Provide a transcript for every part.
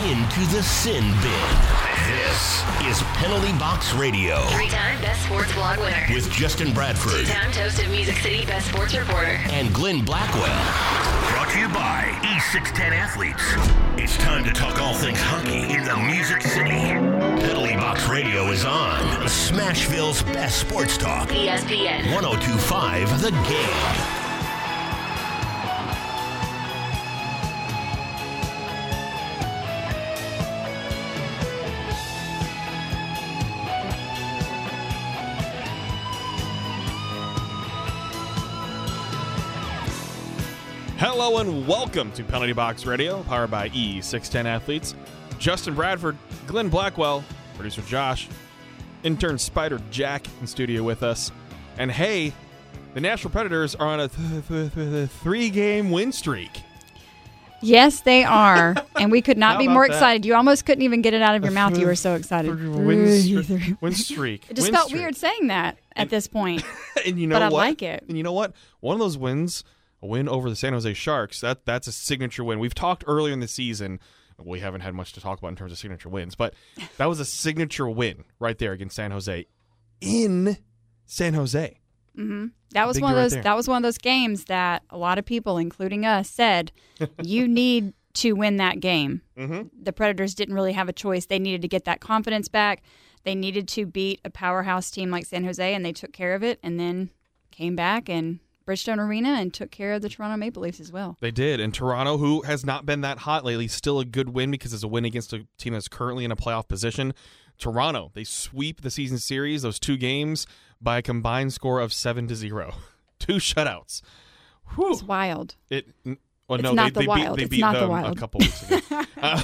into the sin bin. This is Penalty Box Radio Three-time Best Sports Blog winner. with Justin Bradford Two-time Toast of Music City Best Sports Reporter. and Glenn Blackwell. Brought to you by E610 Athletes. It's time to talk all things hockey in the Music City. Penalty Box Radio is on Smashville's best sports talk. ESPN. 1025 The Game. Hello and welcome to Penalty Box Radio, powered by E610 Athletes. Justin Bradford, Glenn Blackwell, producer Josh, intern Spider Jack in studio with us. And hey, the Nashville Predators are on a th- th- th- three-game win streak. Yes, they are. And we could not How be more that? excited. You almost couldn't even get it out of your mouth. You were so excited. Win, stre- win streak. It just Win felt streak. weird saying that at this point. and you know But I what? like it. And you know what? One of those wins, a win over the San Jose Sharks, that that's a signature win. We've talked earlier in the season. We haven't had much to talk about in terms of signature wins, but that was a signature win right there against San Jose in San Jose. That was one of deal right those that was one of those games that a lot of people, including us, said you need to win that game. Mm-hmm. The Predators didn't really have a choice. They needed to get that confidence back. They needed to beat a powerhouse team like San Jose, and they took care of it. And then came back and Bridgestone Arena and took care of the Toronto Maple Leafs as well. They did. And Toronto, who has not been that hot lately, still a good win because it's a win against a team that's currently in a playoff position. Toronto, they sweep the season series, those two games, by a combined score of seven to zero. Two shutouts. Whew. It's wild, It well, It's no, not they, the they Wild. beat they It's beat not the them a Wild. couple weeks ago. Uh,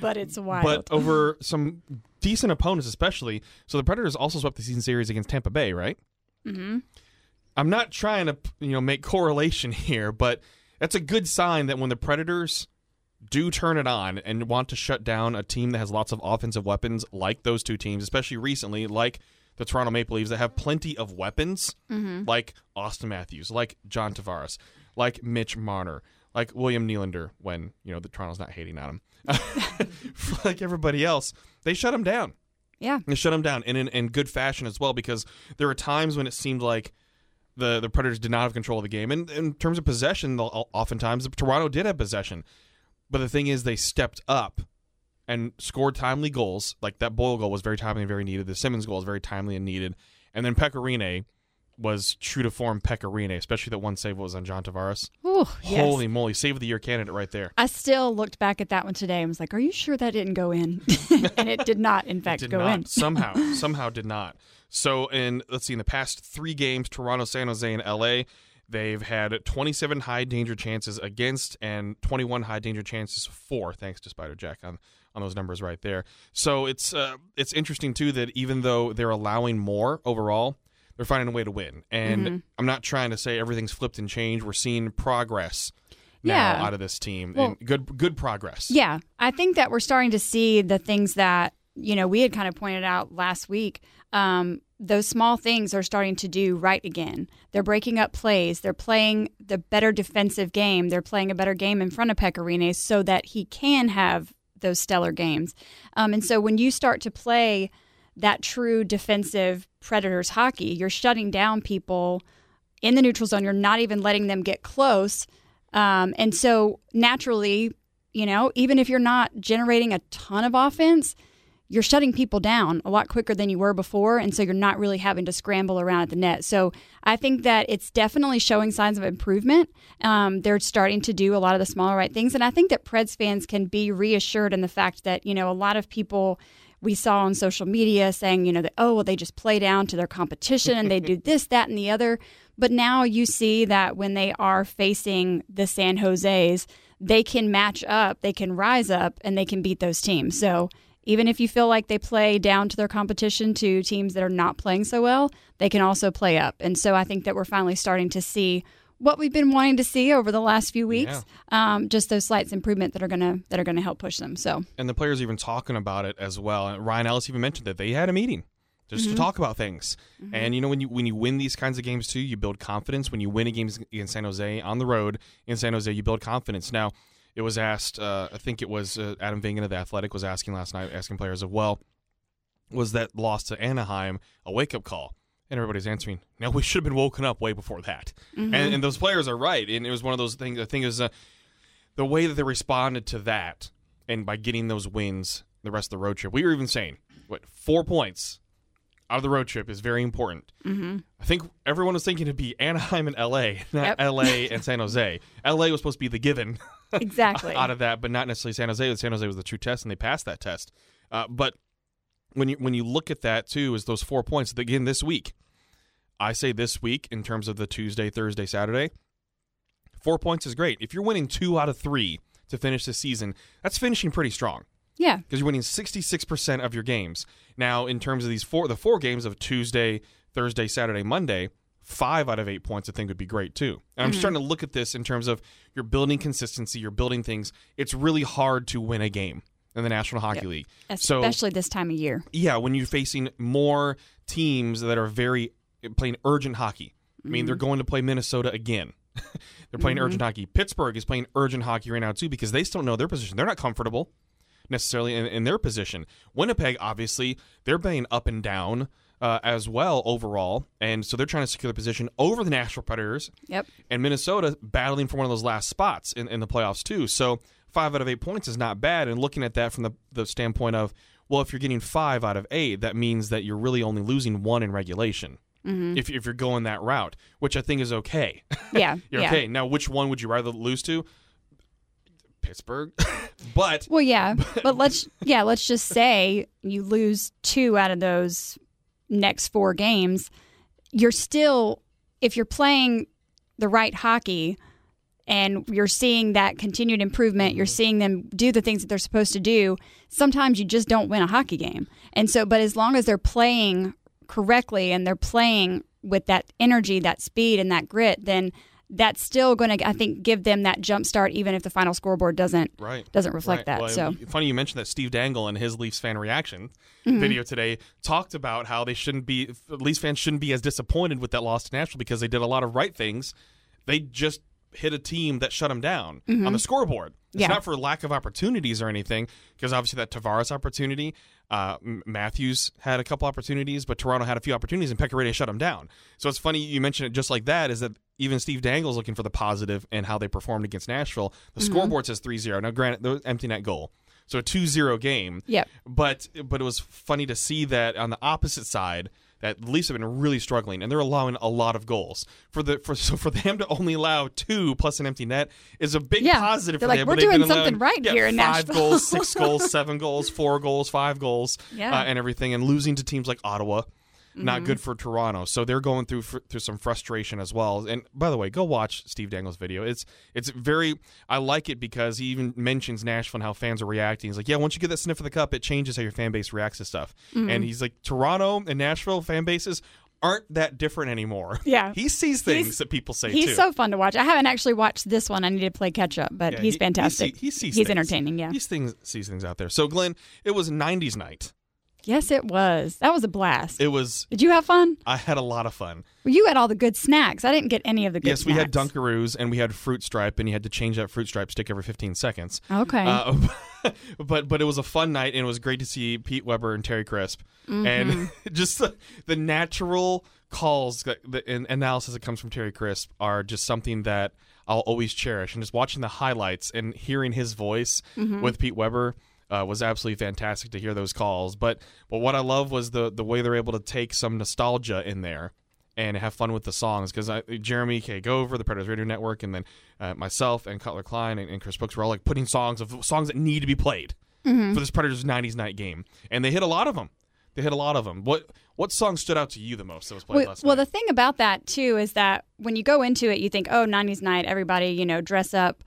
but it's wild. but over some decent opponents, especially. So the Predators also swept the season series against Tampa Bay, right? hmm I'm not trying to you know make correlation here, but that's a good sign that when the Predators do turn it on and want to shut down a team that has lots of offensive weapons like those two teams, especially recently, like the Toronto Maple Leafs that have plenty of weapons, mm-hmm. like Auston Matthews, like John Tavares, like Mitch Marner, like William Nylander when, you know, the Toronto's not hating on him. like everybody else, they shut him down. yeah, They shut him down and in, in good fashion as well because there were times when it seemed like the, the Predators did not have control of the game. And in terms of possession, oftentimes Toronto did have possession. But the thing is, they stepped up and scored timely goals. Like that Boyle goal was very timely and very needed. The Simmons goal was very timely and needed. And then Pekka Rinne was true to form Pekka Rinne, especially that one save was on John Tavares. Ooh, yes. Holy moly, save of the year candidate right there. I still looked back at that one today and was like, "Are you sure that didn't go in?" and it did not, in fact, did go not in. somehow somehow did not so in let's see in the past three games toronto san jose and la they've had 27 high danger chances against and 21 high danger chances for thanks to spider jack on on those numbers right there. So it's uh, it's interesting too that even though they're allowing more overall they're finding a way to win. And Mm-hmm. i'm not trying to say everything's flipped and changed. We're seeing progress now Yeah. out of this team Well- and good good progress. Yeah, I think that we're starting to see the things that you know we had kind of pointed out last week. Um, those small things are starting to do right again. They're breaking up plays. They're playing the better defensive game. They're playing a better game in front of Pekka Rinne so that he can have those stellar games. Um, and so when you start to play that true defensive Predators hockey, you're shutting down people in the neutral zone. You're not even letting them get close. Um, and so naturally, you know, even if you're not generating a ton of offense, you're shutting people down a lot quicker than you were before. And so you're not really having to scramble around at the net. So I think that it's definitely showing signs of improvement. Um, they're starting to do a lot of the smaller right things. And I think that Preds fans can be reassured in the fact that, you know, a lot of people we saw on social media saying, you know, that, oh, well, they just play down to their competition and they do this, that, and the other. But now you see that when they are facing the San Jose's, they can match up, they can rise up, and they can beat those teams. So even if you feel like they play down to their competition to teams that are not playing so well, they can also play up. And so I think that we're finally starting to see what we've been wanting to see over the last few weeks. Um, just those slight improvement that are gonna that are gonna help push them. So and the players even talking about it as well. And Ryan Ellis even mentioned that they had a meeting just Mm-hmm. to talk about things. And you know when you when you win these kinds of games too, you build confidence. When you win a game against San Jose on the road in San Jose, you build confidence. Now, it was asked. Uh, I think it was uh, Adam Vingan of the Athletic was asking last night, asking players of well, was that loss to Anaheim a wake up call? And everybody's answering, no, we should have been woken up way before that. And, and those players are right. And it was one of those things. The thing is, uh, the way that they responded to that, and by getting those wins, the rest of the road trip, we were even saying, what four points out of the road trip is very important. Mm-hmm. I think everyone was thinking it'd be Anaheim and LA, not Yep. LA and San Jose. LA was supposed to be the given Exactly. out of that, but not necessarily San Jose. San Jose was the true test, and they passed that test. Uh, but when you when you look at that too, is those four points again this week. I say this week in terms of the Tuesday, Thursday, Saturday. Four points is great. If you're winning two out of three to finish the season, that's finishing pretty strong yeah. because you're winning 66% of your games. Now, in terms of these four, the four games of Tuesday, Thursday, Saturday, Monday, five out of eight points I think would be great too. And I'm mm-hmm. starting to look at this in terms of you're building consistency, you're building things. It's really hard to win a game in the National Hockey Yep. League. So Especially this time of year. yeah, when you're facing more teams that are very playing urgent hockey. I mean, they're mm-hmm. going to play Minnesota again. they're playing urgent mm-hmm. hockey. Pittsburgh is playing urgent hockey right now too because they still know their position. They're not comfortable necessarily in, in their position. Winnipeg, obviously, they're playing up and down uh, as well overall, and so they're trying to secure the position over the Nashville Predators Yep. and Minnesota battling for one of those last spots in, in the playoffs too. So five out of eight points is not bad. And looking at that from the, the standpoint of, well, if you're getting five out of eight, that means that you're really only losing one in regulation. If, if you're going that route, which I think is okay. Yeah. you're yeah. okay. Now, which one would you rather lose to? Pittsburgh. but Well, yeah, but let's yeah, let's just say you lose two out of those next four games. You're still if you're playing the right hockey and you're seeing that continued improvement, you're mm-hmm. seeing them do the things that they're supposed to do. Sometimes you just don't win a hockey game. And so but as long as they're playing correctly and they're playing with that energy, that speed and that grit, then that's still going to I think give them that jump start even if the final scoreboard doesn't Right. doesn't reflect Right. that. Well, so funny you mentioned that Steve Dangle and his Leafs fan reaction Mm-hmm. video today talked about how they shouldn't be Leafs fans shouldn't be as disappointed with that loss to Nashville because they did a lot of right things. They just hit a team that shut them down on the scoreboard. It's Mm-hmm. Yeah. not for lack of opportunities or anything, because obviously that Tavares opportunity, uh, Matthews had a couple opportunities, but Toronto had a few opportunities, and Pekka Rinne shut them down. So it's funny you mentioned it just like that. Is that even Steve Dangle's looking for the positive and how they performed against Nashville. The Mm-hmm. scoreboard says 3-0. Now, granted, the empty net goal, so a 2-0 game. Yeah. But but it was funny to see that on the opposite side that the Leafs have been really struggling and they're allowing a lot of goals. For the for so for them to only allow two plus an empty net is a big Yeah. positive They're for like, them. "We're doing something allowing, right yeah, here in five Nashville." goals, six goals, seven goals, four goals, five goals, Yeah. uh, and everything, and losing to teams like Ottawa. Mm-hmm. Not good for Toronto, so they're going through fr- through some frustration as well. And by the way, go watch Steve Dangle's video. It's it's very I like it because he even mentions Nashville and how fans are reacting. He's like, yeah, once you get that sniff of the cup, it changes how your fan base reacts to stuff. Mm-hmm. And he's like, Toronto and Nashville fan bases aren't that different anymore. Yeah. he sees things He's- that people say He's too. so fun to watch. I haven't actually watched this one. I need to play catch up, but Yeah, he's he- fantastic. He, see- he sees he's things. entertaining. Yeah. he things sees things out there. So Glenn, it was '90s night. Yes, it was. That was a blast. It was. Did you have fun? I had a lot of fun. Well, you had all the good snacks. I didn't get any of the good. yes, we had. Dunkaroos and we had Fruit Stripe, and you had to change that Fruit Stripe stick every 15 seconds. Okay. Uh, but but it was a fun night, and it was great to see Pete Weber and Terry Crisp, Mm-hmm. and just the, the natural calls, that, the an- analysis that comes from Terry Crisp are just something that I'll always cherish. And just watching the highlights and hearing his voice Mm-hmm. with Pete Weber. Uh, was absolutely fantastic to hear those calls, but but what I love was the the way they're able to take some nostalgia in there and have fun with the songs because Jeremy K. Gover, the Predators Radio Network, and then uh, myself and Cutler Klein and, and Chris Brooks were all like putting songs of songs that need to be played for this Predators '90s night game, and they hit a lot of them. They hit a lot of them. What what song stood out to you the most that was played Well, last night? well, the thing about that too is that when you go into it, you think, "Oh, '90s night, everybody, you know, dress up,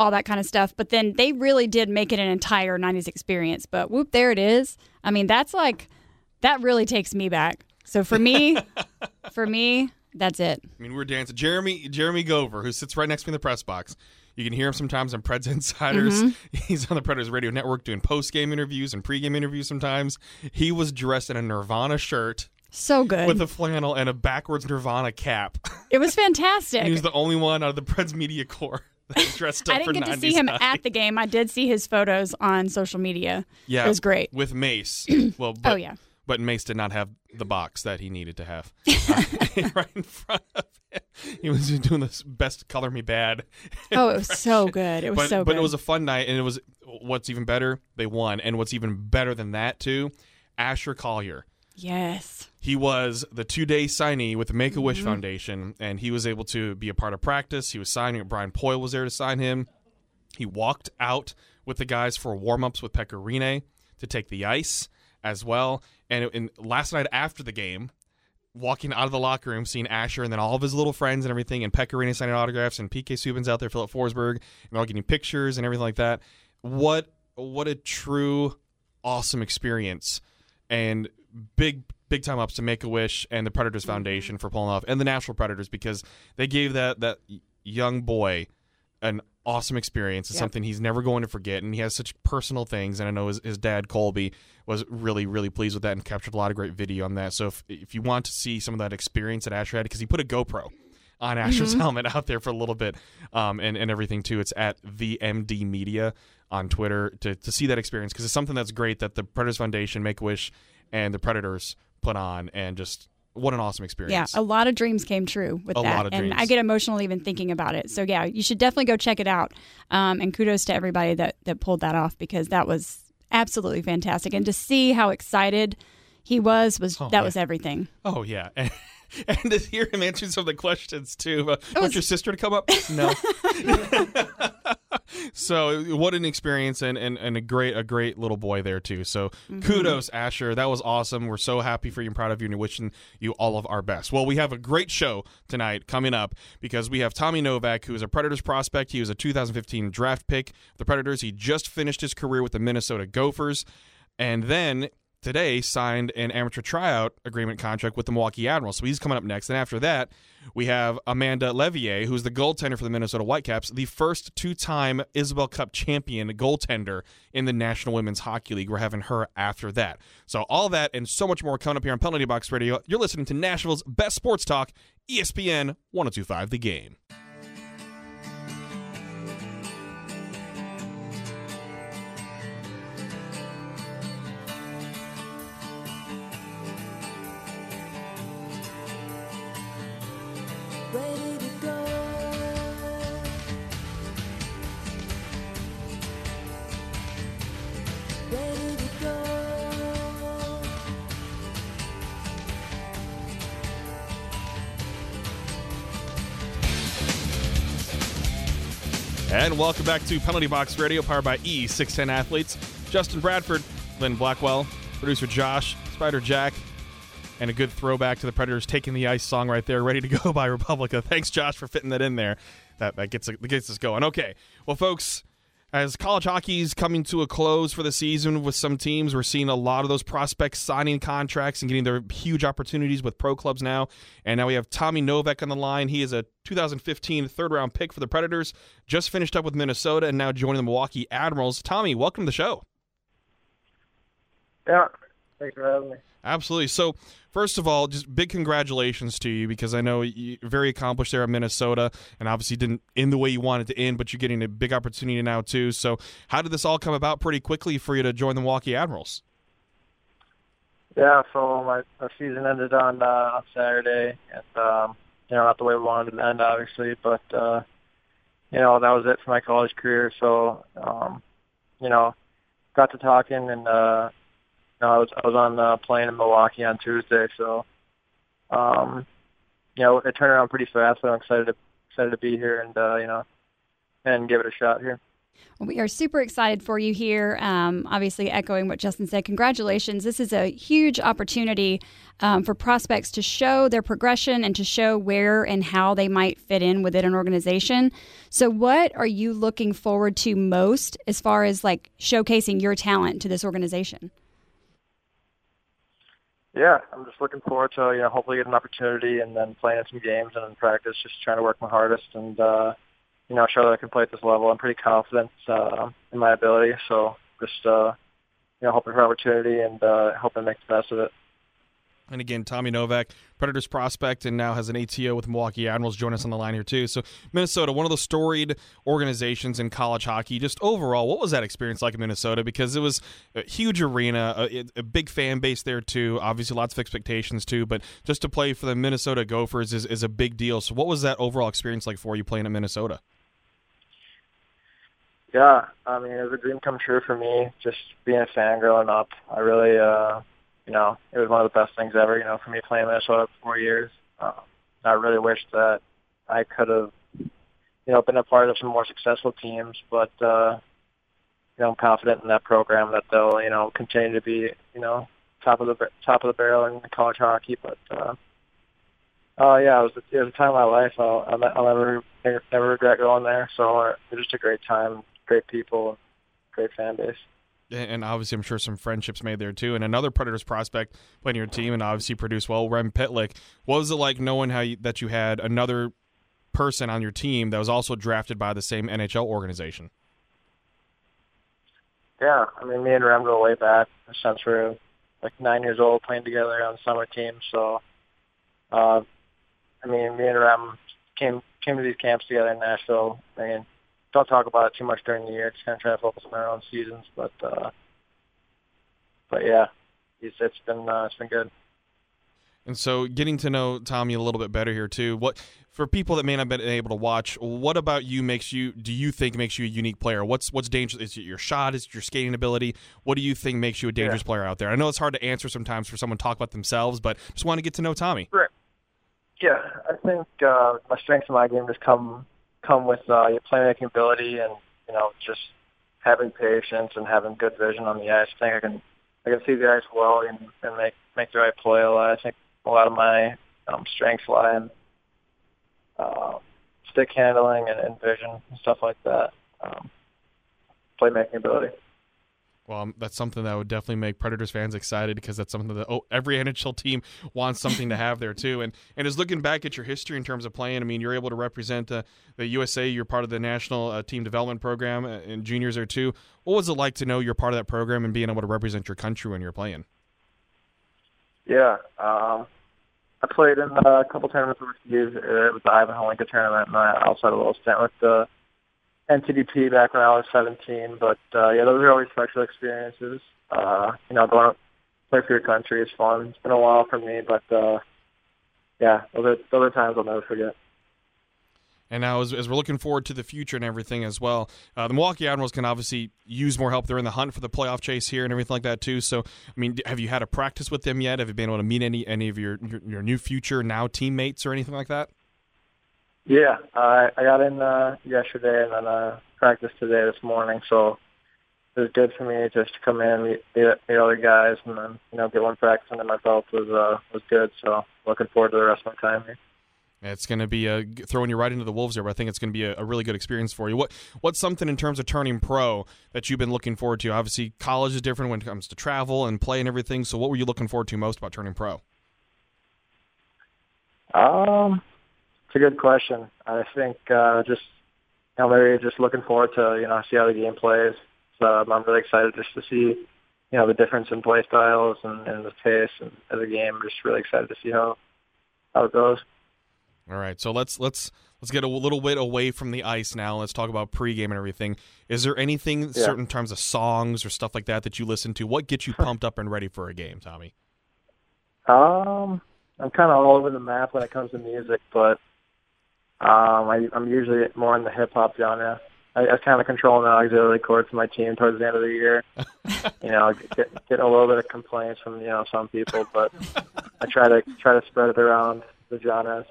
all that kind of stuff." But then they really did make it an entire '90s experience. But whoop, there it is. I mean, that's like that really takes me back. So for me, for me, that's it. I mean, we were dancing. Jeremy Jeremy Gover, who sits right next to me in the press box. You can hear him sometimes on Preds Insiders. Mm-hmm. He's on the Predators Radio Network doing post game interviews and pre game interviews sometimes. He was dressed in a Nirvana shirt So good. with a flannel and a backwards Nirvana cap. it was fantastic. he was the only one out of the Preds media corps dressed up I didn't get to see him high. at the game. I did see his photos on social media. Yeah, it was great. with Mace. Well, but, oh yeah, but Mace did not have the box that he needed to have uh, right in front of him. He was doing this best color me bad. oh it was so good. It was but so but it was a fun night, and it was what's even better. They won, and what's even better than that too, Asher Collier. Yes. He was the two day signee with the Make a Wish Mm-hmm. Foundation, and he was able to be a part of practice. He was signing. Brian Boyle was there to sign him. He walked out with the guys for warm ups with Pekka Rinne to take the ice as well. And, and last night after the game, walking out of the locker room, seeing Asher and then all of his little friends and everything, and Pekka Rinne signing autographs, and PK Subban's out there, Filip Forsberg, and they're all getting pictures and everything like that. What what a true awesome experience, and big big time ups to Make a Wish and the Predators Foundation for pulling off, and the Nashville Predators because they gave that that young boy an awesome experience. It's Yep. something he's never going to forget, and he has such personal things. And I know his, his dad Colby was really really pleased with that and captured a lot of great video on that. So if if you want to see some of that experience that Asher had, because he put a GoPro on Asher's helmet out there for a little bit, um, and and everything too. It's at the MD Media on Twitter to to see that experience because it's something that's great that the Predators Foundation, Make a Wish, and the Predators put on, and just what an awesome experience. Yeah, a lot of dreams came true with A that, lot of and dreams. I get emotional even thinking about it. So yeah, you should definitely go check it out. Um, and kudos to everybody that that pulled that off because that was absolutely fantastic, and to see how excited he was was that yeah. was everything. Oh yeah, and, to hear him answering some of the questions too. Uh, want your sister to come up? No. so what an experience and, and, and a great a great little boy there too. So kudos Asher, that was awesome. We're so happy for you and proud of you and wishing you all of our best. Well, we have a great show tonight coming up because we have Tommy Novak, who is a Predators prospect. He was a 2015 draft pick. of The Predators. He just finished his career with the Minnesota Gophers, and then today signed an amateur tryout agreement contract with the Milwaukee Admirals. So he's coming up next. And after that, we have Amanda Leveille, who's the goaltender for the Minnesota Whitecaps, the first two time Isobel Cup champion goaltender in the National Women's Hockey League. We're having her after that. So all that and so much more coming up here on Penalty Box Radio. You're listening to Nashville's best sports talk, ESPN 1025 The Game. And welcome back to Penalty Box Radio, powered by E610 Athletes. Justin Bradford, Glenn Blackwell, producer Josh, Spider Jack, and a good throwback to the Predators taking the ice song right there, ready to go by Republica. Thanks, Josh, for fitting that in there. That that gets gets us going. Okay, well, folks, as college hockey is coming to a close for the season with some teams, we're seeing a lot of those prospects signing contracts and getting their huge opportunities with pro clubs now. And now we have Tommy Novak on the line. He is a 2015 third round pick for the Predators, just finished up with Minnesota and now joining the Milwaukee Admirals. Tommy, welcome to the show. Yeah. Thanks for having me. Absolutely. So, first of all, just big congratulations to you because I know you're very accomplished there at Minnesota and obviously didn't end the way you wanted to end, but you're getting a big opportunity now, too. So, how did this all come about pretty quickly for you to join the Milwaukee Admirals? Yeah, so my, my season ended on uh, on Saturday, and um, you know, not the way we wanted it to end, obviously, but uh, you know, that was it for my college career. So, um, you know, got to talking, and uh, know, I was I was on uh, plane in Milwaukee on Tuesday, so um, you know, it turned around pretty fast. But I'm excited to excited to be here, and uh, you know, and give it a shot here. We are super excited for you here. Um, obviously, echoing what Justin said, congratulations. This is a huge opportunity um, for prospects to show their progression and to show where and how they might fit in within an organization. So, what are you looking forward to most as far as like showcasing your talent to this organization? Yeah, I'm just looking forward to you know hopefully get an opportunity and then playing in some games and in practice, just trying to work my hardest and uh, you know show that I can play at this level. I'm pretty confident uh, in my ability, so just uh, you know hoping for opportunity and uh, hoping to make the best of it. And again, Tommy Novak, Predators prospect, and now has an ATO with Milwaukee Admirals. Join us on the line here too. So Minnesota, one of the storied organizations in college hockey. Just overall, what was that experience like in Minnesota? Because it was a huge arena, a, a big fan base there too. Obviously, lots of expectations too. But just to play for the Minnesota Gophers is, is a big deal. So what was that overall experience like for you playing in Minnesota? Yeah, I mean, it was a dream come true for me. Just being a fan growing up, I really, uh, you know, it was one of the best things ever. You know, for me playing Minnesota for four years, um, I really wish that I could have, you know, been a part of some more successful teams. But uh, you know, I'm confident in that program that they'll, you know, continue to be, you know, top of the top of the barrel in college hockey. But uh, oh yeah, it was it was a time of my life. I'll I'll, I'll never never regret going there. So uh, it was just a great time, great people, great fan base. And obviously I'm sure some friendships made there too. And another Predators prospect playing your team and obviously produced well, Rem Pitlick. What was it like knowing how you, that you had another person on your team that was also drafted by the same NHL organization? Yeah, I mean, me and Rem go way back since we're like nine years old, playing together on summer teams. So, uh, I mean, me and Rem came came to these camps together in Nashville. I mean, don't talk about it too much during the year. Just kind of try to focus on our own seasons. But, uh, but yeah, it's, it's been uh, it's been good. And so, getting to know Tommy a little bit better here too. What for people that may not have been able to watch? What about you makes you? Do you think makes you a unique player? What's what's dangerous? Is it your shot? Is it your skating ability? What do you think makes you a dangerous Yeah. player out there? I know it's hard to answer sometimes for someone to talk about themselves, but just want to get to know Tommy. Yeah, I think uh, my strengths in my game just come come with uh, your playmaking ability and you know just having patience and having good vision on the ice. I think I can I can see the ice well and, and make make the right play a lot. I think a lot of my um, strengths lie in uh, stick handling and, and vision and stuff like that. Um, playmaking ability. Well, um, that's something that would definitely make Predators fans excited because that's something that oh every NHL team wants something to have there too. And and is looking back at your history in terms of playing. I mean, you're able to represent uh, the USA. You're part of the national uh, team development program uh, and juniors there too. What was it like to know you're part of that program and being able to represent your country when you're playing? Yeah, um, I played in uh, a couple tournaments overseas. Uh, It was the Ivan Hlinka tournament, and I also had a little stint with the NTDP back when I was 17. But uh, yeah, those are always special experiences. Uh, you know, going to play for your country is fun. It's been a while for me, but uh, yeah, those are, those are times I'll never forget. And now, as, as we're looking forward to the future and everything as well, uh, the Milwaukee Admirals can obviously use more help. They're in the hunt for the playoff chase here and everything like that too. So, I mean, have you had a practice with them yet? Have you been able to meet any any of your your, your new future now teammates or anything like that? Yeah, I I got in uh, yesterday and then uh, practiced today this morning, so it was good for me just to come in, meet, meet, meet other guys, and then you know get one practice under my belt was uh, was good. So looking forward to the rest of my time here. It's going to be uh, throwing you right into the wolves here, but I think it's going to be a, a really good experience for you. What what's something in terms of turning pro that you've been looking forward to? Obviously, college is different when it comes to travel and play and everything. So, what were you looking forward to most about turning pro? Um, it's a good question. I think uh, just you know maybe just looking forward to you know see how the game plays. So I'm really excited just to see you know the difference in play styles and, and the pace and of the game. I'm just really excited to see how how it goes. All right, so let's let's let's get a little bit away from the ice now. Let's talk about pregame and everything. Is there anything Yeah. certain terms of songs or stuff like that that you listen to? What gets you pumped up and ready for a game, Tommy? Um, I'm kind of all over the map when it comes to music, but um, I, I'm usually more in the hip hop genre. I, I kind of control the auxiliary chords of my team towards the end of the year. you know, get, getting a little bit of complaints from you know some people, but I try to try to spread it around the genres.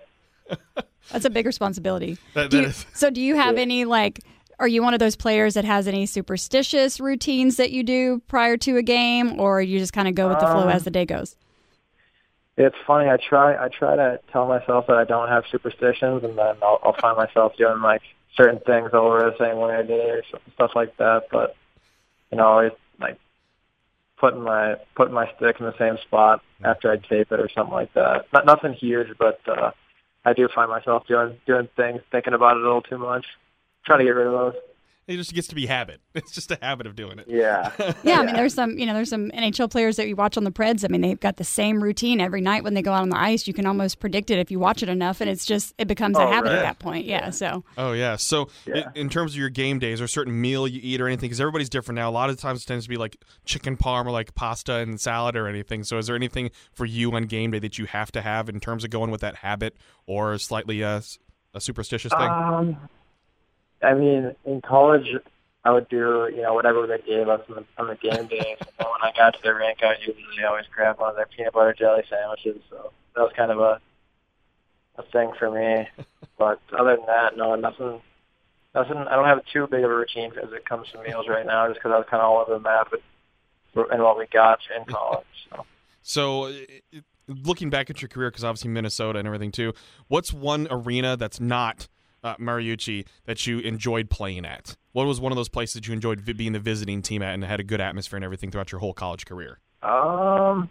That's a big responsibility. That- Do you- so, do you have any like? Are you one of those players that has any superstitious routines that you do prior to a game, or you just kind of go with the flow Um, as the day goes? It's funny. I try. I try to tell myself that I don't have superstitions, and then I'll, I'll find myself doing like certain things over the same way I did, or stuff like that. But you know, always like putting my putting my stick in the same spot after I tape it or something like that. Not nothing huge, but uh, I do find myself doing doing things, thinking about it a little too much. Trying to get rid of those. It just gets to be habit. It's just a habit of doing it. Yeah. Yeah, I mean, there's some, you know, there's some NHL players that you watch on the Preds. I mean, they've got the same routine every night when they go out on the ice. You can almost predict it if you watch it enough, and it's just it becomes a Oh, habit right. at that point. Yeah. So Oh yeah. So Yeah. in terms of your game days, or a certain meal you eat or anything, because everybody's different now. A lot of times it tends to be like chicken parm or like pasta and salad or anything. So is there anything for you on game day that you have to have in terms of going with that habit or slightly uh, s- a superstitious thing? Um, I mean, in college, I would do you know whatever they gave us on the, on the game days. And then when I got to the rink, I usually always grab one of their peanut butter jelly sandwiches. So that was kind of a a thing for me. But other than that, no, nothing. Nothing. I don't have too big of a routine as it comes to meals right now, just because I was kind of all over the map and what we got in college. So. So, looking back at your career, because obviously Minnesota and everything too, what's one arena that's not uh, Mariucci that you enjoyed playing at? What was one of those places that you enjoyed vi- being the visiting team at and had a good atmosphere and everything throughout your whole college career? Um,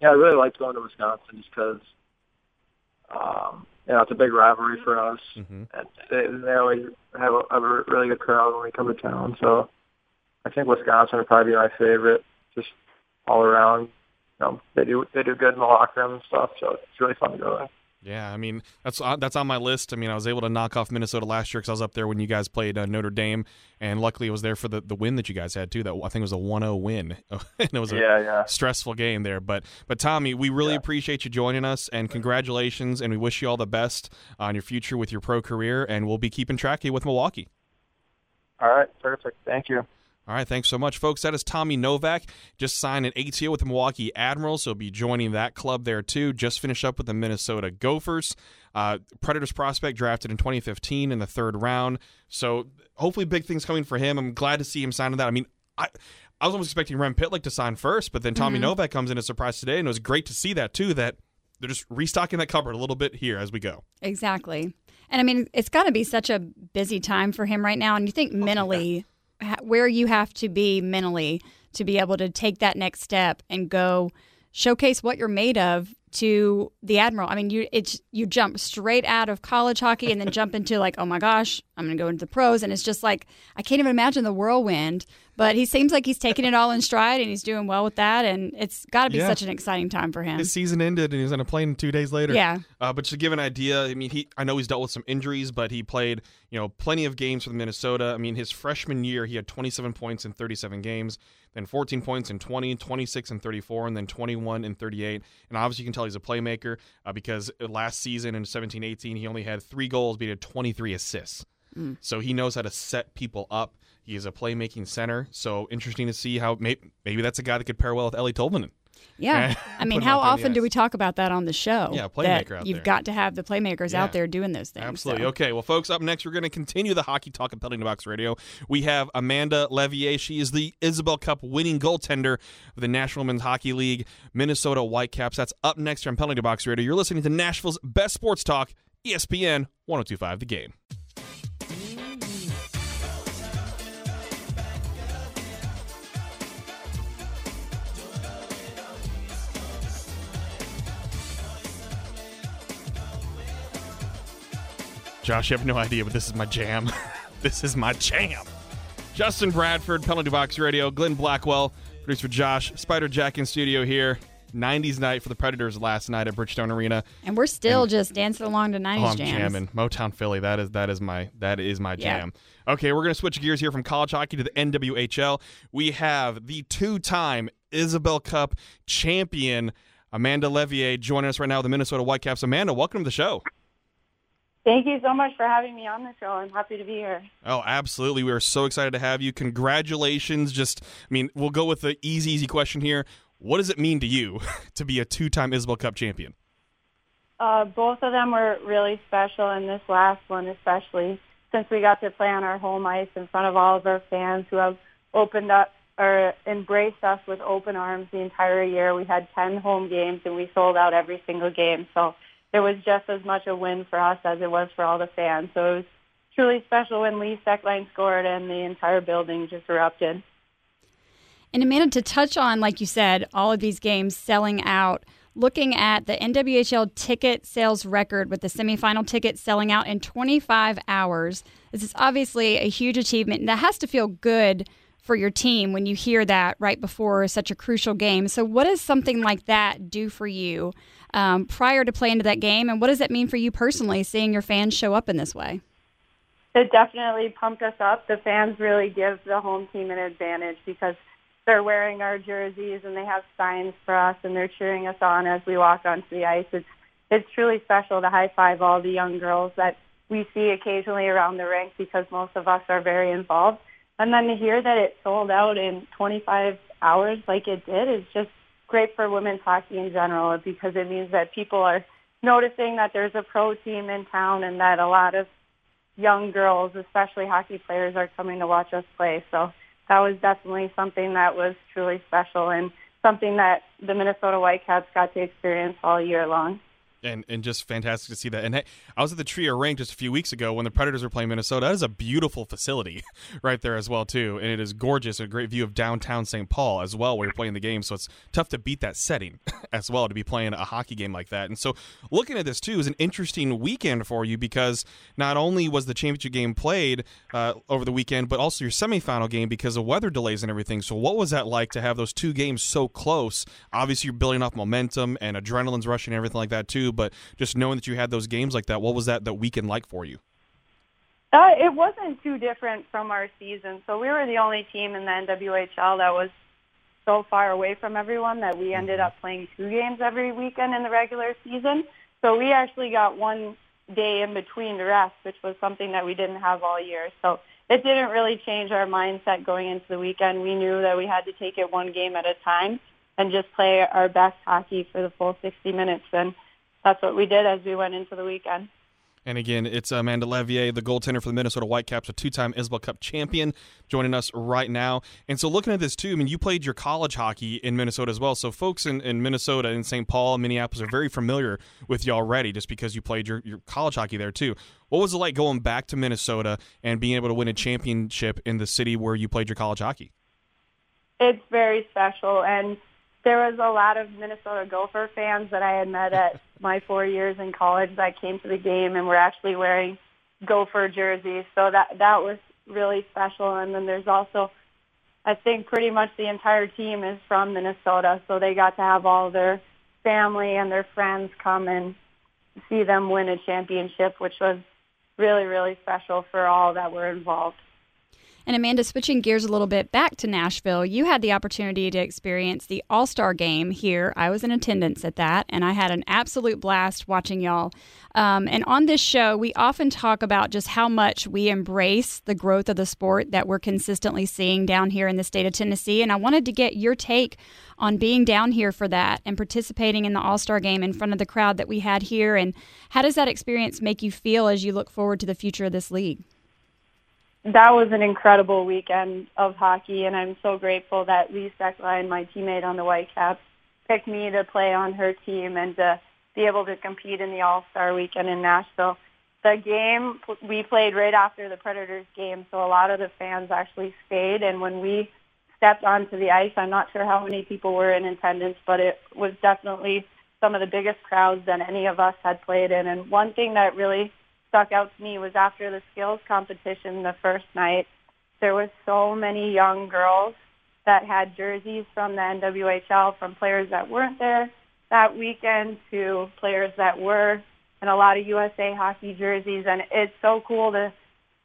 yeah, I really liked going to Wisconsin just because, um, you know, it's a big rivalry for us, Mhm. and they, they always have a, have a really good crowd when we come to town. So I think Wisconsin would probably be my favorite, just all around. You know, they do they do good in the locker room and stuff, so it's really fun to go there. Yeah, I mean that's uh, that's on my list. I mean, I was able to knock off Minnesota last year because I was up there when you guys played uh, Notre Dame, and luckily I was there for the, the win that you guys had too. That I think it was a 1-0 win, and it was a Yeah, yeah. stressful game there. But but Tommy, we really appreciate you joining us, and congratulations, and we wish you all the best on your future with your pro career, and we'll be keeping track of you with Milwaukee. All right, perfect. Thank you. All right, thanks so much, folks. That is Tommy Novak. Just signed an ATO with the Milwaukee Admirals, so he'll be joining that club there too. Just finished up with the Minnesota Gophers. Uh, Predators prospect drafted in 2015 in the third round. So hopefully, big things coming for him. I'm glad to see him signing that. I mean, I. I was almost expecting Rem Pitlick to sign first, but then Tommy Novak comes in as a surprise today, and it was great to see that too. That they're just restocking that cupboard a little bit here as we go. Exactly. And I mean, it's got to be such a busy time for him right now. And you think mentally, ha- where you have to be mentally to be able to take that next step and go showcase what you're made of to the admiral. I mean, you it's you jump straight out of college hockey and then jump into like, oh my gosh, I'm going to go into the pros, and it's just like I can't even imagine the whirlwind. But he seems like he's taking it all in stride and he's doing well with that, and it's got to be Yeah. such an exciting time for him. His season ended, and he was on a plane two days later. Yeah. Uh, but to give an idea, I mean, he I know he's dealt with some injuries, but he played you know plenty of games for Minnesota. I mean, his freshman year, he had 27 points in 37 games, then 14 points in 20, 26 and 34, and then 21 and 38. And obviously, you can tell he's a playmaker uh, because last season in 17-18, he only had three goals, but he had 23 assists. So he knows how to set people up. He is a playmaking center. So interesting to see how may, maybe that's a guy that could pair well with Eeli Tolvanen. Yeah. I mean, how out there in the often do we talk about that on the show? Yeah, playmaker out there. You've there. got to have the playmakers Yeah. out there doing those things. Absolutely. so. Okay. Well, folks, up next, we're going to continue the hockey talk at Penalty Box Radio. We have Amanda Leveille. She is the Isobel Cup winning goaltender of the National Women's Hockey League, Minnesota Whitecaps. That's up next here on Penalty Box Radio. You're listening to Nashville's best sports talk, ESPN 1025 The Game. Josh, you have no idea, but this is my jam. this is my jam. Justin Bradford, Penalty Box Radio, Glenn Blackwell, producer Josh, Spider Jack in studio here. 90s night for the Predators last night at Bridgestone Arena. And we're still just dancing along to 90s Oh, I'm jams. jamming Motown Philly. That is that is my that is my Yeah. jam. Okay, we're gonna switch gears here from college hockey to the NWHL. We have the two-time Isobel Cup champion Amanda Leveille joining us right now with the Minnesota Whitecaps. Amanda, welcome to the show. Thank you so much for having me on the show. I'm happy to be here. Oh, absolutely. We are so excited to have you. Congratulations. Just, I mean, we'll go with the easy, easy question here. What does it mean to you to be a two time Isobel Cup champion? Uh, both of them were really special, and this last one especially, since we got to play on our home ice in front of all of our fans who have opened up or embraced us with open arms the entire year. We had 10 home games, and we sold out every single game. So it was just as much a win for us as it was for all the fans. So it was truly special when Lee Stecklein scored and the entire building just erupted. And Amanda, to touch on, like you said, all of these games selling out, looking at the NWHL ticket sales record with the semifinal tickets selling out in 25 hours. This is obviously a huge achievement, and that has to feel good for your team when you hear that right before such a crucial game. So, what does something like that do for you um, prior to playing to that game, and what does that mean for you personally, seeing your fans show up in this way? It definitely pumped us up. The fans really give the home team an advantage because they're wearing our jerseys and they have signs for us and they're cheering us on as we walk onto the ice. It's it's truly special to high five all the young girls that we see occasionally around the rink because most of us are very involved. And then to hear that it sold out in 25 hours like it did is just great for women's hockey in general because it means that people are noticing that there's a pro team in town and that a lot of young girls, especially hockey players, are coming to watch us play. So that was definitely something that was truly special and something that the Minnesota Whitecaps got to experience all year long and and just fantastic to see that. And hey, I was at the TRIA Rink just a few weeks ago when the Predators were playing Minnesota. That is a beautiful facility right there as well too, and it is gorgeous. A great view of downtown St. Paul as well, where you're playing the game. So it's tough to beat that setting as well to be playing a hockey game like that. And so looking at this too is an interesting weekend for you because not only was the championship game played uh, over the weekend, but also your semifinal game because of weather delays and everything. So what was that like to have those two games so close? Obviously, you're building off momentum and adrenaline's rushing and everything like that too but just knowing that you had those games like that, what was that that weekend like for you? Uh, it wasn't too different from our season. So we were the only team in the NWHL that was so far away from everyone that we ended up playing two games every weekend in the regular season. So we actually got one day in between to rest, which was something that we didn't have all year. So it didn't really change our mindset going into the weekend. We knew that we had to take it one game at a time and just play our best hockey for the full 60 minutes. And that's what we did as we went into the weekend. And again, it's Amanda Leveille, the goaltender for the Minnesota Whitecaps, a two-time Isobel Cup champion, joining us right now. And so, looking at this too, I mean, you played your college hockey in Minnesota as well. So, folks in, in Minnesota, in St. Paul, and Minneapolis are very familiar with you already, just because you played your, your college hockey there too. What was it like going back to Minnesota and being able to win a championship in the city where you played your college hockey? It's very special, and there was a lot of Minnesota Gopher fans that I had met at my four years in college that came to the game and were actually wearing Gopher jerseys. So that that was really special. And then there's also, I think, pretty much the entire team is from Minnesota, so they got to have all their family and their friends come and see them win a championship, which was really really special for all that were involved. And Amanda, switching gears a little bit back to Nashville, you had the opportunity to experience the All Star game here. I was in attendance at that, and I had an absolute blast watching y'all. Um, and on this show, we often talk about just how much we embrace the growth of the sport that we're consistently seeing down here in the state of Tennessee. And I wanted to get your take on being down here for that and participating in the All Star game in front of the crowd that we had here. And how does that experience make you feel as you look forward to the future of this league? That was an incredible weekend of hockey, and I'm so grateful that Lee Stecklein, my teammate on the Whitecaps, picked me to play on her team and to be able to compete in the All-Star weekend in Nashville. The game we played right after the Predators game, so a lot of the fans actually stayed. And when we stepped onto the ice, I'm not sure how many people were in attendance, but it was definitely some of the biggest crowds that any of us had played in. And one thing that really stuck out to me was after the skills competition the first night, there was so many young girls that had jerseys from the NWHL, from players that weren't there that weekend to players that were, and a lot of USA hockey jerseys. And it's so cool to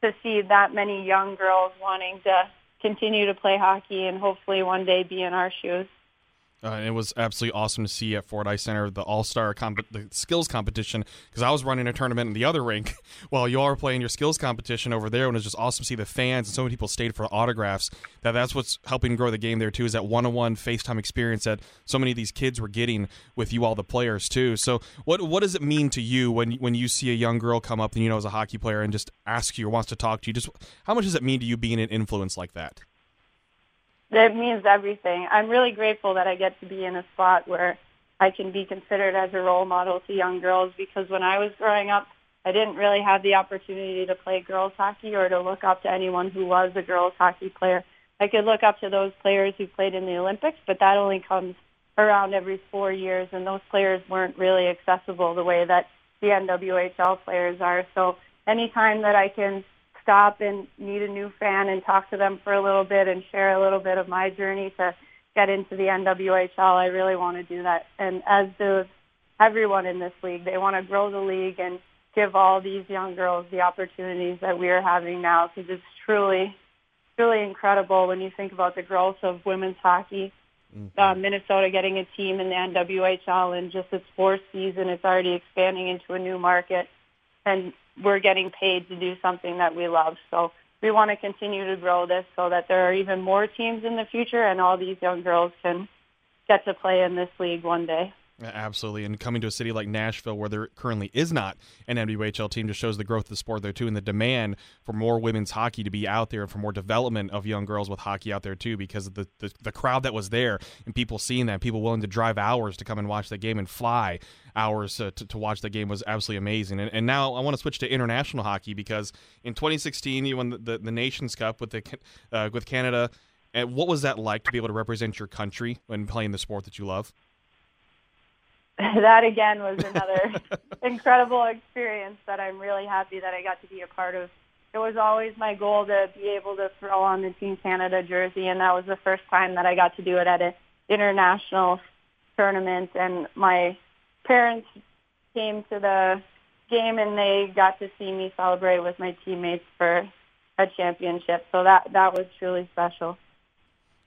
to see that many young girls wanting to continue to play hockey and hopefully one day be in our shoes. Uh, it was absolutely awesome to see at Ford Ice Center the All Star comp- the skills competition because I was running a tournament in the other rink while you all were playing your skills competition over there, and it was just awesome to see the fans and so many people stayed for autographs. That that's what's helping grow the game there too is that one on one FaceTime experience that so many of these kids were getting with you all the players too. So what what does it mean to you when when you see a young girl come up and you know as a hockey player and just ask you or wants to talk to you? Just how much does it mean to you being an influence like that? It means everything. I'm really grateful that I get to be in a spot where I can be considered as a role model to young girls because when I was growing up, I didn't really have the opportunity to play girls hockey or to look up to anyone who was a girls hockey player. I could look up to those players who played in the Olympics, but that only comes around every four years, and those players weren't really accessible the way that the NWHL players are. So anytime that I can stop and meet a new fan and talk to them for a little bit and share a little bit of my journey to get into the NWHL, I really want to do that. And as does everyone in this league, they want to grow the league and give all these young girls the opportunities that we are having now because it's truly, truly incredible when you think about the growth of women's hockey. Uh, Minnesota getting a team in the NWHL in just its fourth season, it's already expanding into a new market, and we're getting paid to do something that we love. So we want to continue to grow this so that there are even more teams in the future, and all these young girls can get to play in this league one day. Absolutely, and coming to a city like Nashville, where there currently is not an NWHL team, just shows the growth of the sport there too, and the demand for more women's hockey to be out there, and for more development of young girls with hockey out there too, because of the, the the crowd that was there, and people seeing that, people willing to drive hours to come and watch the game and fly hours uh, to, to watch the game was absolutely amazing. And, and now I want to switch to international hockey because in 2016 you won the, the, the Nations Cup with the uh, with Canada. And what was that like to be able to represent your country when playing the sport that you love? that again was another incredible experience that I'm really happy that I got to be a part of. It was always my goal to be able to throw on the Team Canada jersey, and that was the first time that I got to do it at an international tournament. And my parents came to the game, and they got to see me celebrate with my teammates for a championship. So that that was truly special.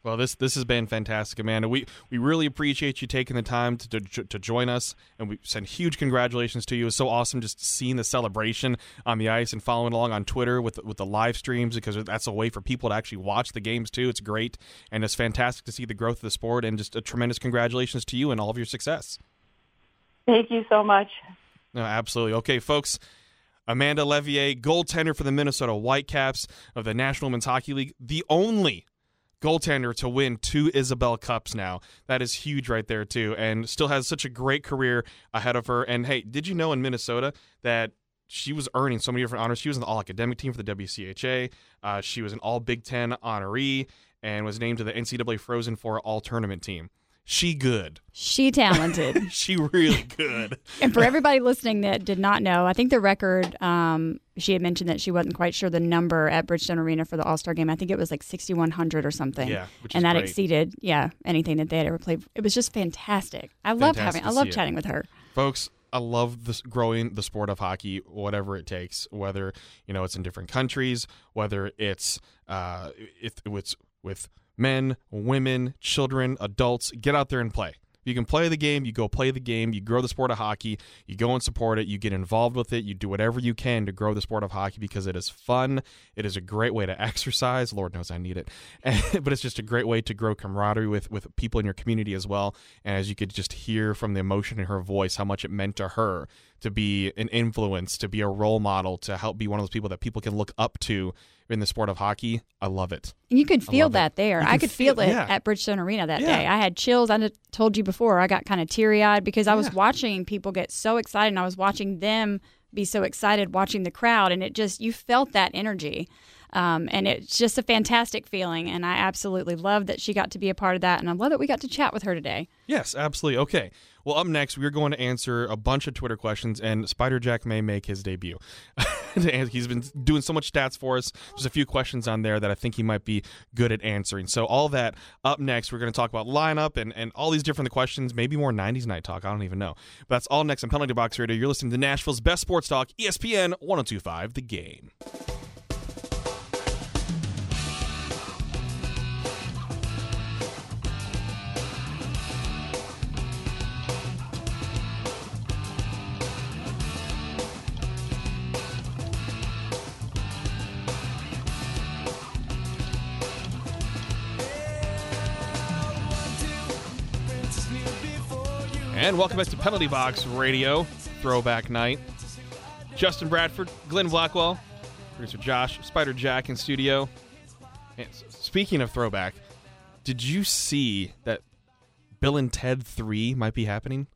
Well, this this has been fantastic, Amanda. We we really appreciate you taking the time to, to to join us, and we send huge congratulations to you. It's so awesome just seeing the celebration on the ice and following along on Twitter with with the live streams because that's a way for people to actually watch the games too. It's great, and it's fantastic to see the growth of the sport. And just a tremendous congratulations to you and all of your success. Thank you so much. No, absolutely. Okay, folks. Amanda Leveille, goaltender for the Minnesota Whitecaps of the National Women's Hockey League, the only goaltender to win two Isobel Cups now. That is huge right there, too, and still has such a great career ahead of her. And hey, did you know in Minnesota that she was earning so many different honors? She was the All Academic Team for the WCHA, uh, she was an All Big Ten honoree, and was named to the NCAA Frozen Four All Tournament Team. She good. She talented. She really good. and for everybody listening that did not know, I think the record, um, she had mentioned that she wasn't quite sure the number at Bridgestone Arena for the All Star game. I think it was like 6,100 or something. Yeah, and that great. exceeded, yeah, anything that they had ever played. It was just fantastic. I love Fantastic having, I love see it. chatting with her. folks i love this growing the sport of hockey whatever it takes whether you know it's in different countries whether it's uh if it's with men women children adults get out there and play. You can play the game you go play the game you grow the sport of hockey you go and support it you get involved with it you do whatever you can to grow the sport of hockey because it is fun it is a great way to exercise lord knows i need it but it's just a great way to grow camaraderie with with people in your community as well and as you could just hear from the emotion in her voice how much it meant to her to be an influence to be a role model to help be one of those people that people can look up to in the sport of hockey i love it you could feel love it. that there. You I could feel, feel- it yeah. at Bridgestone Arena that Yeah. day. I had chills. I told you before. I got kind of teary eyed because I was Yeah. watching people get so excited, and I was watching them be so excited watching the crowd, and it just you felt that energy. Um, and it's just a fantastic feeling, and I absolutely love that she got to be a part of that, and I love that we got to chat with her today. Yes, absolutely. Okay. Well, up next, we're going to answer a bunch of Twitter questions, and Spider Jack may make his debut. He's been doing so much stats for us. There's a few questions on there that I think he might be good at answering. So, all that up next, we're going to talk about lineup and, and all these different questions, maybe more 90s night talk. I don't even know. But that's all next on Penalty Box Radio. You're listening to Nashville's best sports talk, ESPN 1025, The Game. And welcome back to Penalty Box Radio, Throwback Night. Justin Bradford, Glenn Blackwell, producer Josh, Spider Jack in studio. And speaking of throwback, did you see that Bill and Ted 3 might be happening?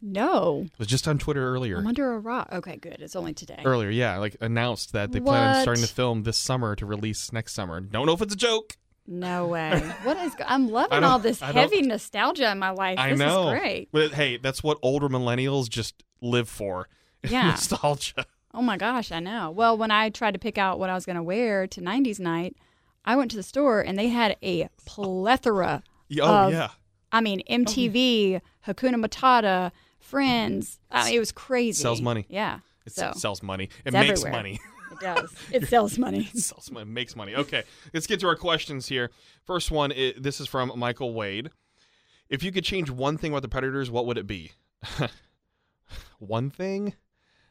No, It was just on Twitter earlier. I'm under a rock. Okay, good. It's only today. Earlier, yeah, like announced that they plan on What? starting to film this summer to release next summer. Don't know if it's a joke. No way. What is? I'm loving all this heavy nostalgia in my life. I this know. is great. But hey, that's what older millennials just live for. Yeah. Nostalgia. Oh my gosh, I know. Well, when I tried to pick out what I was going to wear to 90s night, I went to the store and they had a plethora. Oh Of- yeah. I mean, MTV, Hakuna Matata, Friends. I mean, it was crazy. Sells money. Yeah. It so sells money. It makes everywhere. money. it does. It sells money. It sells money. Makes money. Okay, let's get to our questions here. First one. i this is from Michael Wade. If you could change one thing about the Predators, what would it be? one thing.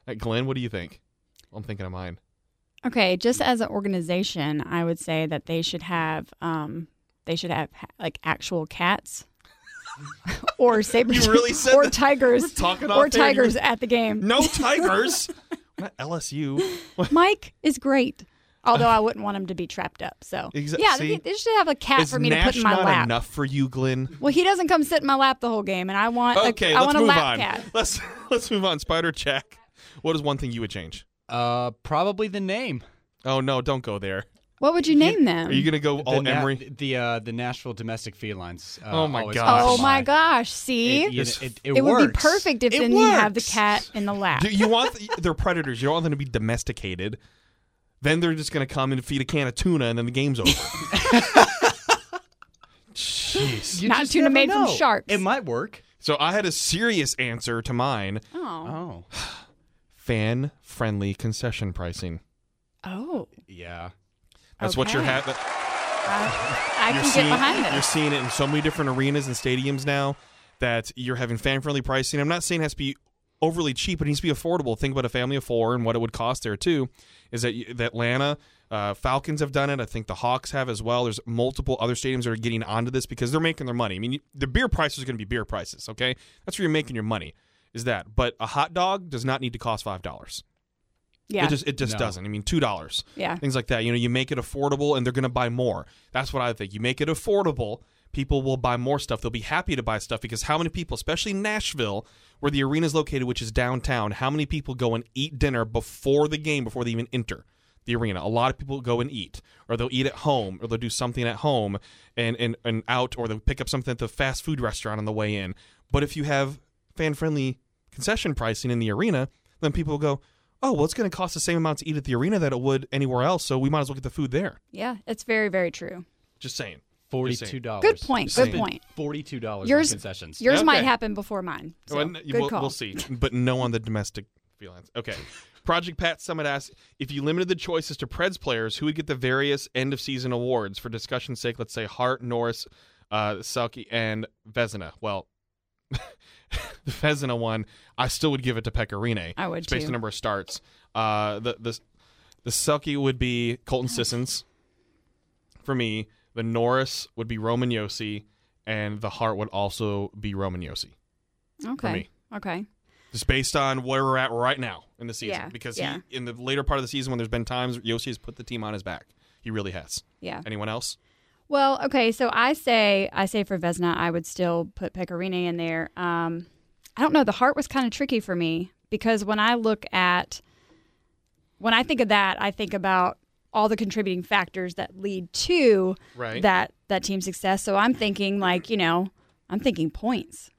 Uh, Glenn, what do you think? I'm thinking of mine. Okay, just as an organization, I would say that they should have um they should have like actual cats or saber really or that? tigers We're talking or off air and tigers you're- at the game. No tigers. Not LSU. Mike is great. Although I wouldn't want him to be trapped up. So Exa- yeah, see? they, they should have a cat Is for me to put in my not lap. enough for you, Glenn? Well, he doesn't come sit in my lap the whole game, and I want Okay, a, I let's want a move lap on. cat. Let's let's move on. Spider Jack. What is one thing you would change? Uh, probably the name. Oh no, don't go there. What would you name them? Are you gonna go all the, Na- Emery? the uh, the Nashville domestic felines. Uh, Oh, my always gosh. comes oh my mind. gosh! See, It, you know, It's- it, it it would be works. perfect if It then you have the works. cat in the lap. Do you want the, they're predators? You don't want them to be domesticated. Then they're just gonna come and feed a can of tuna, and then the game's over. Jeez. You Not just tuna never made from know. sharks. It might work. So I had a serious answer to mine: oh, Oh, fan-friendly concession pricing. oh, yeah. That's what you're having. I, I can seeing, get behind it. You're seeing it in so many different arenas and stadiums now that you're having fan-friendly pricing. I'm not saying it has to be overly cheap, but it needs to be affordable. Think about a family of four and what it would cost there too. Is that the Atlanta uh, Falcons have done it? I think the Hawks have as well. There's multiple other stadiums that are getting onto this because they're making their money. I mean, the beer prices are going to be beer prices. Okay, that's where you're making your money. Is that? But a hot dog does not need to cost five dollars. Yeah, It just it just No. doesn't. I mean, two dollars yeah. things like that. You know, you make it affordable and they're going to buy more. That's what I think. You make it affordable, people will buy more stuff. They'll be happy to buy stuff because how many people, especially Nashville, where the arena is located, which is downtown, how many people go and eat dinner before the game, before they even enter the arena? A lot of people go and eat, or they'll eat at home, or they'll do something at home and, and, and out, or they'll pick up something at the fast food restaurant on the way in. But if you have fan friendly concession pricing in the arena, then people go, oh, well, it's going to cost the same amount to eat at the arena that it would anywhere else, so we might as well get the food there. Yeah, it's very, very true. Just saying. Forty-two dollars. Good point. Good point. Forty-two dollars on Yours- concessions. Yours Okay. might happen before mine. So, Well, good we'll, call. we'll see, but no on the domestic feelings. Okay. Project Pat Summit asks if you limited the choices to Preds players, who would get the various end of season awards? For discussion's sake, let's say Hart, Norris, uh, Selke, and Vezina. Well, the Vezina one, I still would give it to Pekka Rinne. I would based on number of starts. Uh, the the the Selke would be Colton Sissons. For me, the Norris would be Roman Josi, and the Hart would also be Roman Josi. Okay. me. Okay. Just based on where we're at right now in the season. Yeah, Because yeah. he, in the later part of the season, when there's been times Josi has put the team on his back, he really has. Yeah. Anyone else? Well, okay, so I say I say for Vezina, I would still put Pekka Rinne in there. Um, I don't know. The Hart was kind of tricky for me because when I look at when I think of that, I think about all the contributing factors that lead to Right. that that team success. So I'm thinking like you know I'm thinking points,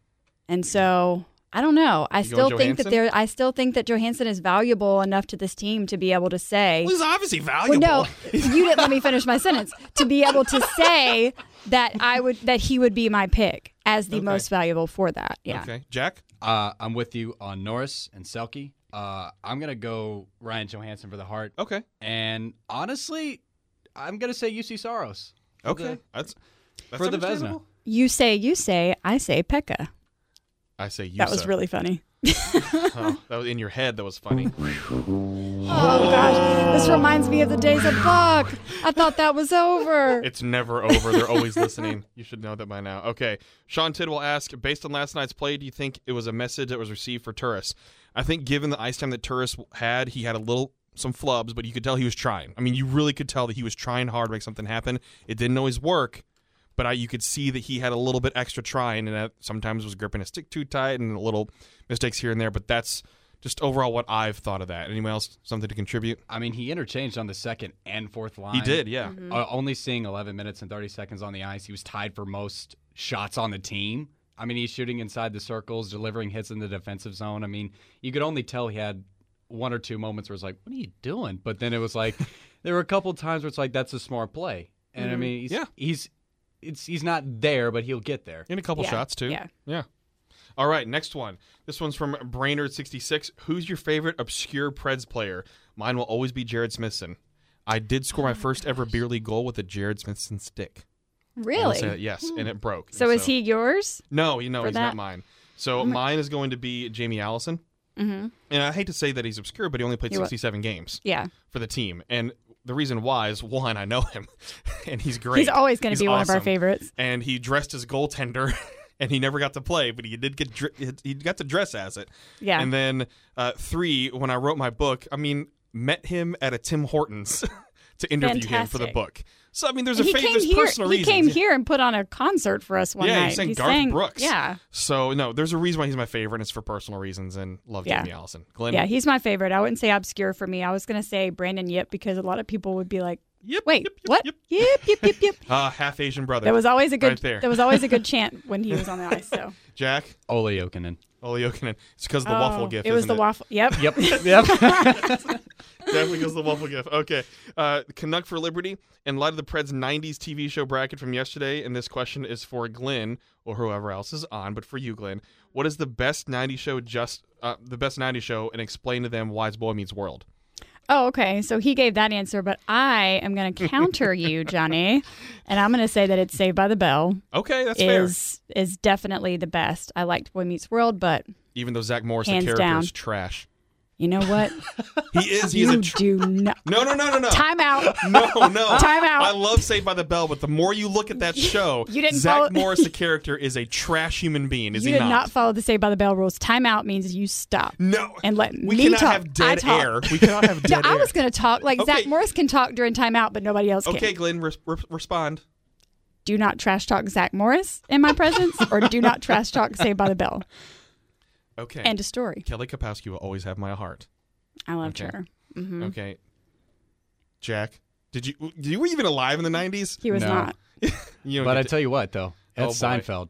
and so I don't know. I You still going think that Johansen? there. I still think that Johansen is valuable enough to this team to be able to say. Well, he's obviously Well, valuable. no, you didn't let me finish my sentence. To be able to say that I would that he would be my pick as the Okay. most valuable for that. Yeah. Okay. Jack? Uh, I'm with you on Norris and Selke. Uh, I'm gonna go Ryan Johansen for the Hart, Okay. and honestly, I'm gonna say Juuse Saros. for Okay. the- that's, that's for the Vezina. You say you say I say Pekka. I say you. That was really funny. Oh, that was in your head. That was funny. Oh gosh, this reminds me of the days of Buck. I thought that was over. It's never over. They're always listening. You should know that by now. Okay. Sean Tidwell asked, based on last night's play, do you think it was a message that was received for Turris? I think given the ice time that Turris had, he had a little some flubs, but you could tell he was trying. I mean, you really could tell that he was trying hard to make something happen. It didn't always work, but I, you could see that he had a little bit extra trying, and that sometimes was gripping a stick too tight and a little mistakes here and there. But that's just overall what I've thought of that. Anyone else something to contribute? I mean, he interchanged on the second and fourth line. He did, yeah. Uh, only seeing 11 minutes and 30 seconds on the ice. He was tied for most shots on the team. I mean, he's shooting inside the circles, delivering hits in the defensive zone. I mean, you could only tell he had one or two moments where it's like, what are you doing? But then it was like, there were a couple times where it's like, that's a smart play. And I mean, he's, Yeah. he's, it's, he's not there, but he'll get there. In a couple Yeah, shots too. yeah. Yeah. All right, next one. This one's from Brainerd66. Who's your favorite obscure Preds player? Mine will always be Jerred Smithson. I did score my first ever beer league goal with a Jerred Smithson stick. Really? say that, yes, and it broke. So is he yours? No, you know for he's that? not mine. So mine is going to be Jamie Allison. Mm-hmm. And I hate to say that he's obscure, but he only played He wa- 67 games Yeah. for the team. And the reason why is one, I know him, and he's great. He's always going to be one of our favorites. And he dressed as goaltender, and he never got to play, but he did get dr- he got to dress as it. Yeah. And then uh, three, when I wrote my book, I mean, met him at a Tim Hortons to interview him for the book. So I mean, there's a he fa- came there's here. personal He reasons. came here and put on a concert for us one yeah, night. he sang He Garth sang- Brooks. Yeah. So no, there's a reason why he's my favorite, and it's for personal reasons. And love Yeah. Jamie Allison. Glenn. Yeah, he's my favorite. I wouldn't say obscure for me. I was going to say Brandon Yip because a lot of people would be like, Yep. "Wait, yep, yep, what? Yep. Yip, yip, yip, yip." Uh, half Asian brother. There was always a good. Right there. there was always a good chant when he was on the ice. So Jack Olli Jokinen. Olli Jokinen. It's because of the waffle Oh, gift. It was isn't the waffle. Yep. Yep. yep. Definitely goes the waffle gift. Okay. Uh, Canuck for Liberty. In light of the Preds 90s TV show bracket from yesterday, and this question is for Glenn or whoever else is on, but for you, Glenn, what is the best 90s show just uh, the best 90s show and explain to them why it's Boy Meets World? Oh, okay. So he gave that answer, but I am going to counter you, Johnny, and I'm going to say that it's Saved by the Bell Okay, that's fair. is is definitely the best. I liked Boy Meets World, but Even though Zach Morris, the character, down. is trash. You know what? He is. He's you a tr- do not. no, no, no, no, no. Time out. No, no. Time out. I love Saved by the Bell, but the more you look at that show, You didn't Zach follow- Morris, the character, is a trash human being. Is you he did not follow the Saved by the Bell rules. Time out means you stop. No. And let we me cannot talk. have I dead talk. air. We cannot have dead I air. was going to talk. Like Okay. Zach Morris can talk during timeout, but nobody else can. Okay, Glenn, res- re- respond. Do not trash talk Zach Morris in my presence, or do not trash talk Saved by the Bell. Okay. End of story. Kelly Kapowski will always have my heart. I loved Okay. her. Okay. Jack, did you did you were even alive in the nineties? He was No. not. You but I to- tell you what, though, Oh, that's boy. Seinfeld.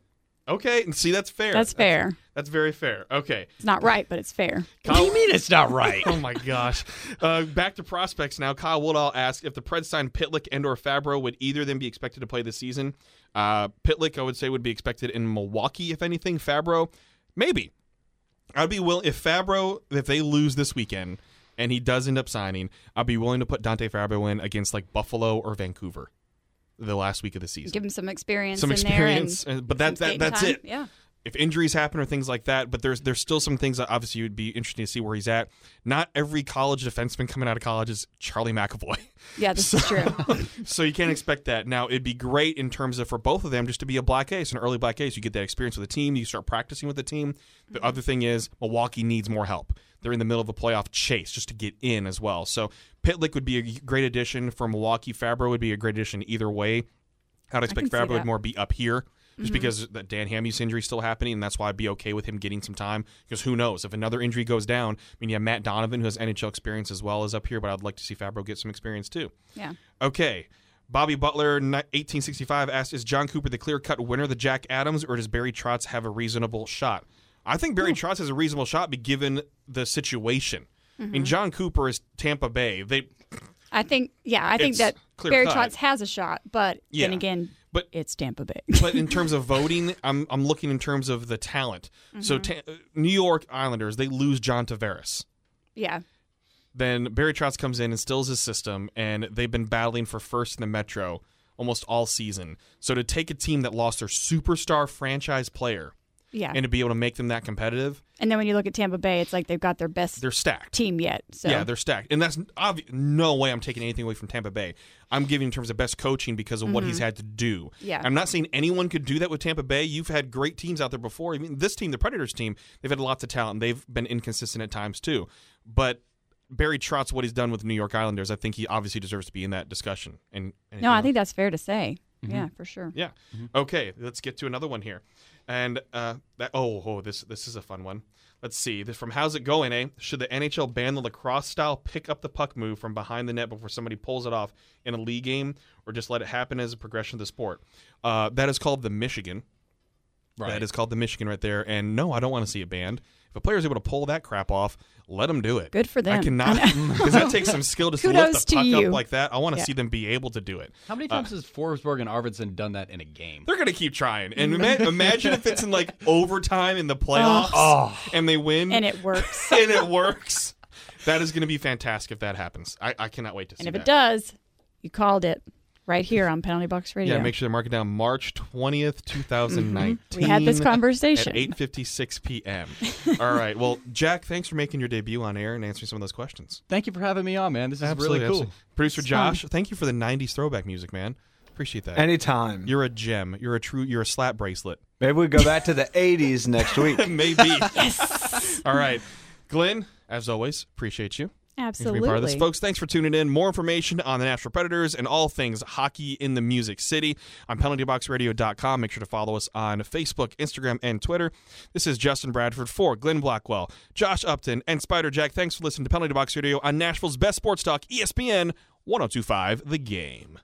okay, and see that's fair. That's fair. That's very fair. Okay. It's not right, but it's fair. What do you mean it's not right? Oh my gosh. Uh, back to prospects now. Kyle Woodall asked if the Preds signed Pitlick and or Fabbro, would either of them be expected to play this season? Uh, Pitlick, I would say, would be expected in Milwaukee, if anything. Fabbro, maybe. I'd be willing if Fabbro, if they lose this weekend and he does end up signing, I'd be willing to put Dante Fabbro in against like Buffalo or Vancouver the last week of the season. Give him some experience. Some in experience, but that's that, that's time. it Yeah. If injuries happen or things like that, but there's there's still some things that obviously would be interesting to see where he's at. Not every college defenseman coming out of college is Charlie McAvoy, Yeah, this is true. so you can't expect that. Now it'd be great in terms of for both of them just to be a black ace, an early black ace. You get that experience with the team, you start practicing with the team. The Mm-hmm. other thing is Milwaukee needs more help. They're in the middle of a playoff chase just to get in as well. So Pitlick would be a great addition for Milwaukee. Fabbro would be a great addition either way. I'd expect Fabbro would. More be up here just because that Dan Hamhuis's injury is still happening, and that's why I'd be okay with him getting some time. Because who knows if another injury goes down? I mean, you have Matt Donovan who has NHL experience as well as up here, but I'd like to see Fabbro get some experience too. Yeah. Okay. Bobby Butler, 1865, asked Is Jon Cooper the clear cut winner of the Jack Adams, or does Barry Trotz have a reasonable shot? I think Barry Trotz has a reasonable shot, be given the situation. I Mm-hmm. mean, Jon Cooper is Tampa Bay. They, I think. Yeah, I think that Barry cut. Trotz has a shot, but Yeah. then again, but it's Tampa Bay. but in terms of voting, I'm I'm looking in terms of the talent. So mm-hmm. ta- New York Islanders, they lose John Tavares. yeah. Then Barry Trotz comes in, and instills his system, and they've been battling for first in the Metro almost all season. So to take a team that lost their superstar franchise player Yeah. and to be able to make them that competitive, And then when you look at Tampa Bay, it's like they've got their best they're stacked. team yet. So Yeah, they're stacked, and that's obvi- no way I'm taking anything away from Tampa Bay. I'm giving in terms of best coaching because of what he's had to do. Mm-hmm. Yeah. I'm not saying anyone could do that with Tampa Bay. You've had great teams out there before. I mean, this team, the Predators team, they've had lots of talent. and They've been inconsistent at times too. But Barry Trotz, what he's done with the New York Islanders, I think he obviously deserves to be in that discussion. And, and no, I think that's fair to say. Yeah, for sure. Yeah. Okay, let's get to another one here. And uh, that oh oh this this is a fun one. Let's see. This from How's It Going, eh? Should the NHL ban the lacrosse style pick up the puck move from behind the net before somebody pulls it off in a league game, or just let it happen as a progression of the sport? Uh, that is called the Michigan. Right. That is called the Michigan right there. And no, I don't want to see it banned. If a player is able to pull that crap off, let them do it. Good for them. I cannot because that takes some skill just to Kudos lift the to puck you. up like that. I want to Yeah. see them be able to do it. How many uh, times has Forsberg and Arvidsson done that in a game? They're gonna keep trying, and ima- imagine if it's in like overtime in the playoffs, Oh. and they win, And it works. and it works. That is gonna be fantastic if that happens. I, I cannot wait to see and if that. it does, you called it right here on Penalty Box Radio. yeah, make sure to mark it down March twentieth, two thousand nineteen. Mm-hmm. We had this conversation. at eight fifty six p.m. All right. Well, Jack, thanks for making your debut on air and answering some of those questions. Thank you for having me on, man. This is Absolutely, really cool. absolutely. Producer It's fun. Josh, thank you for the '90s throwback music, man. Appreciate that. Anytime. You're a gem. You're a true. You're a slap bracelet. Maybe we go back to the 80s next week. Maybe. yes. All right. Glenn, as always, appreciate you. Thanks for Absolutely. being part of this. Folks, thanks for tuning in. More information on the Nashville Predators and all things hockey in the Music City on penaltyboxradio.com. Make sure to follow us on Facebook, Instagram, and Twitter. This is Justin Bradford for Glenn Blackwell, Josh Upton, and Spider Jack. Thanks for listening to Penalty Box Radio on Nashville's best sports talk, ESPN 1025 The Game.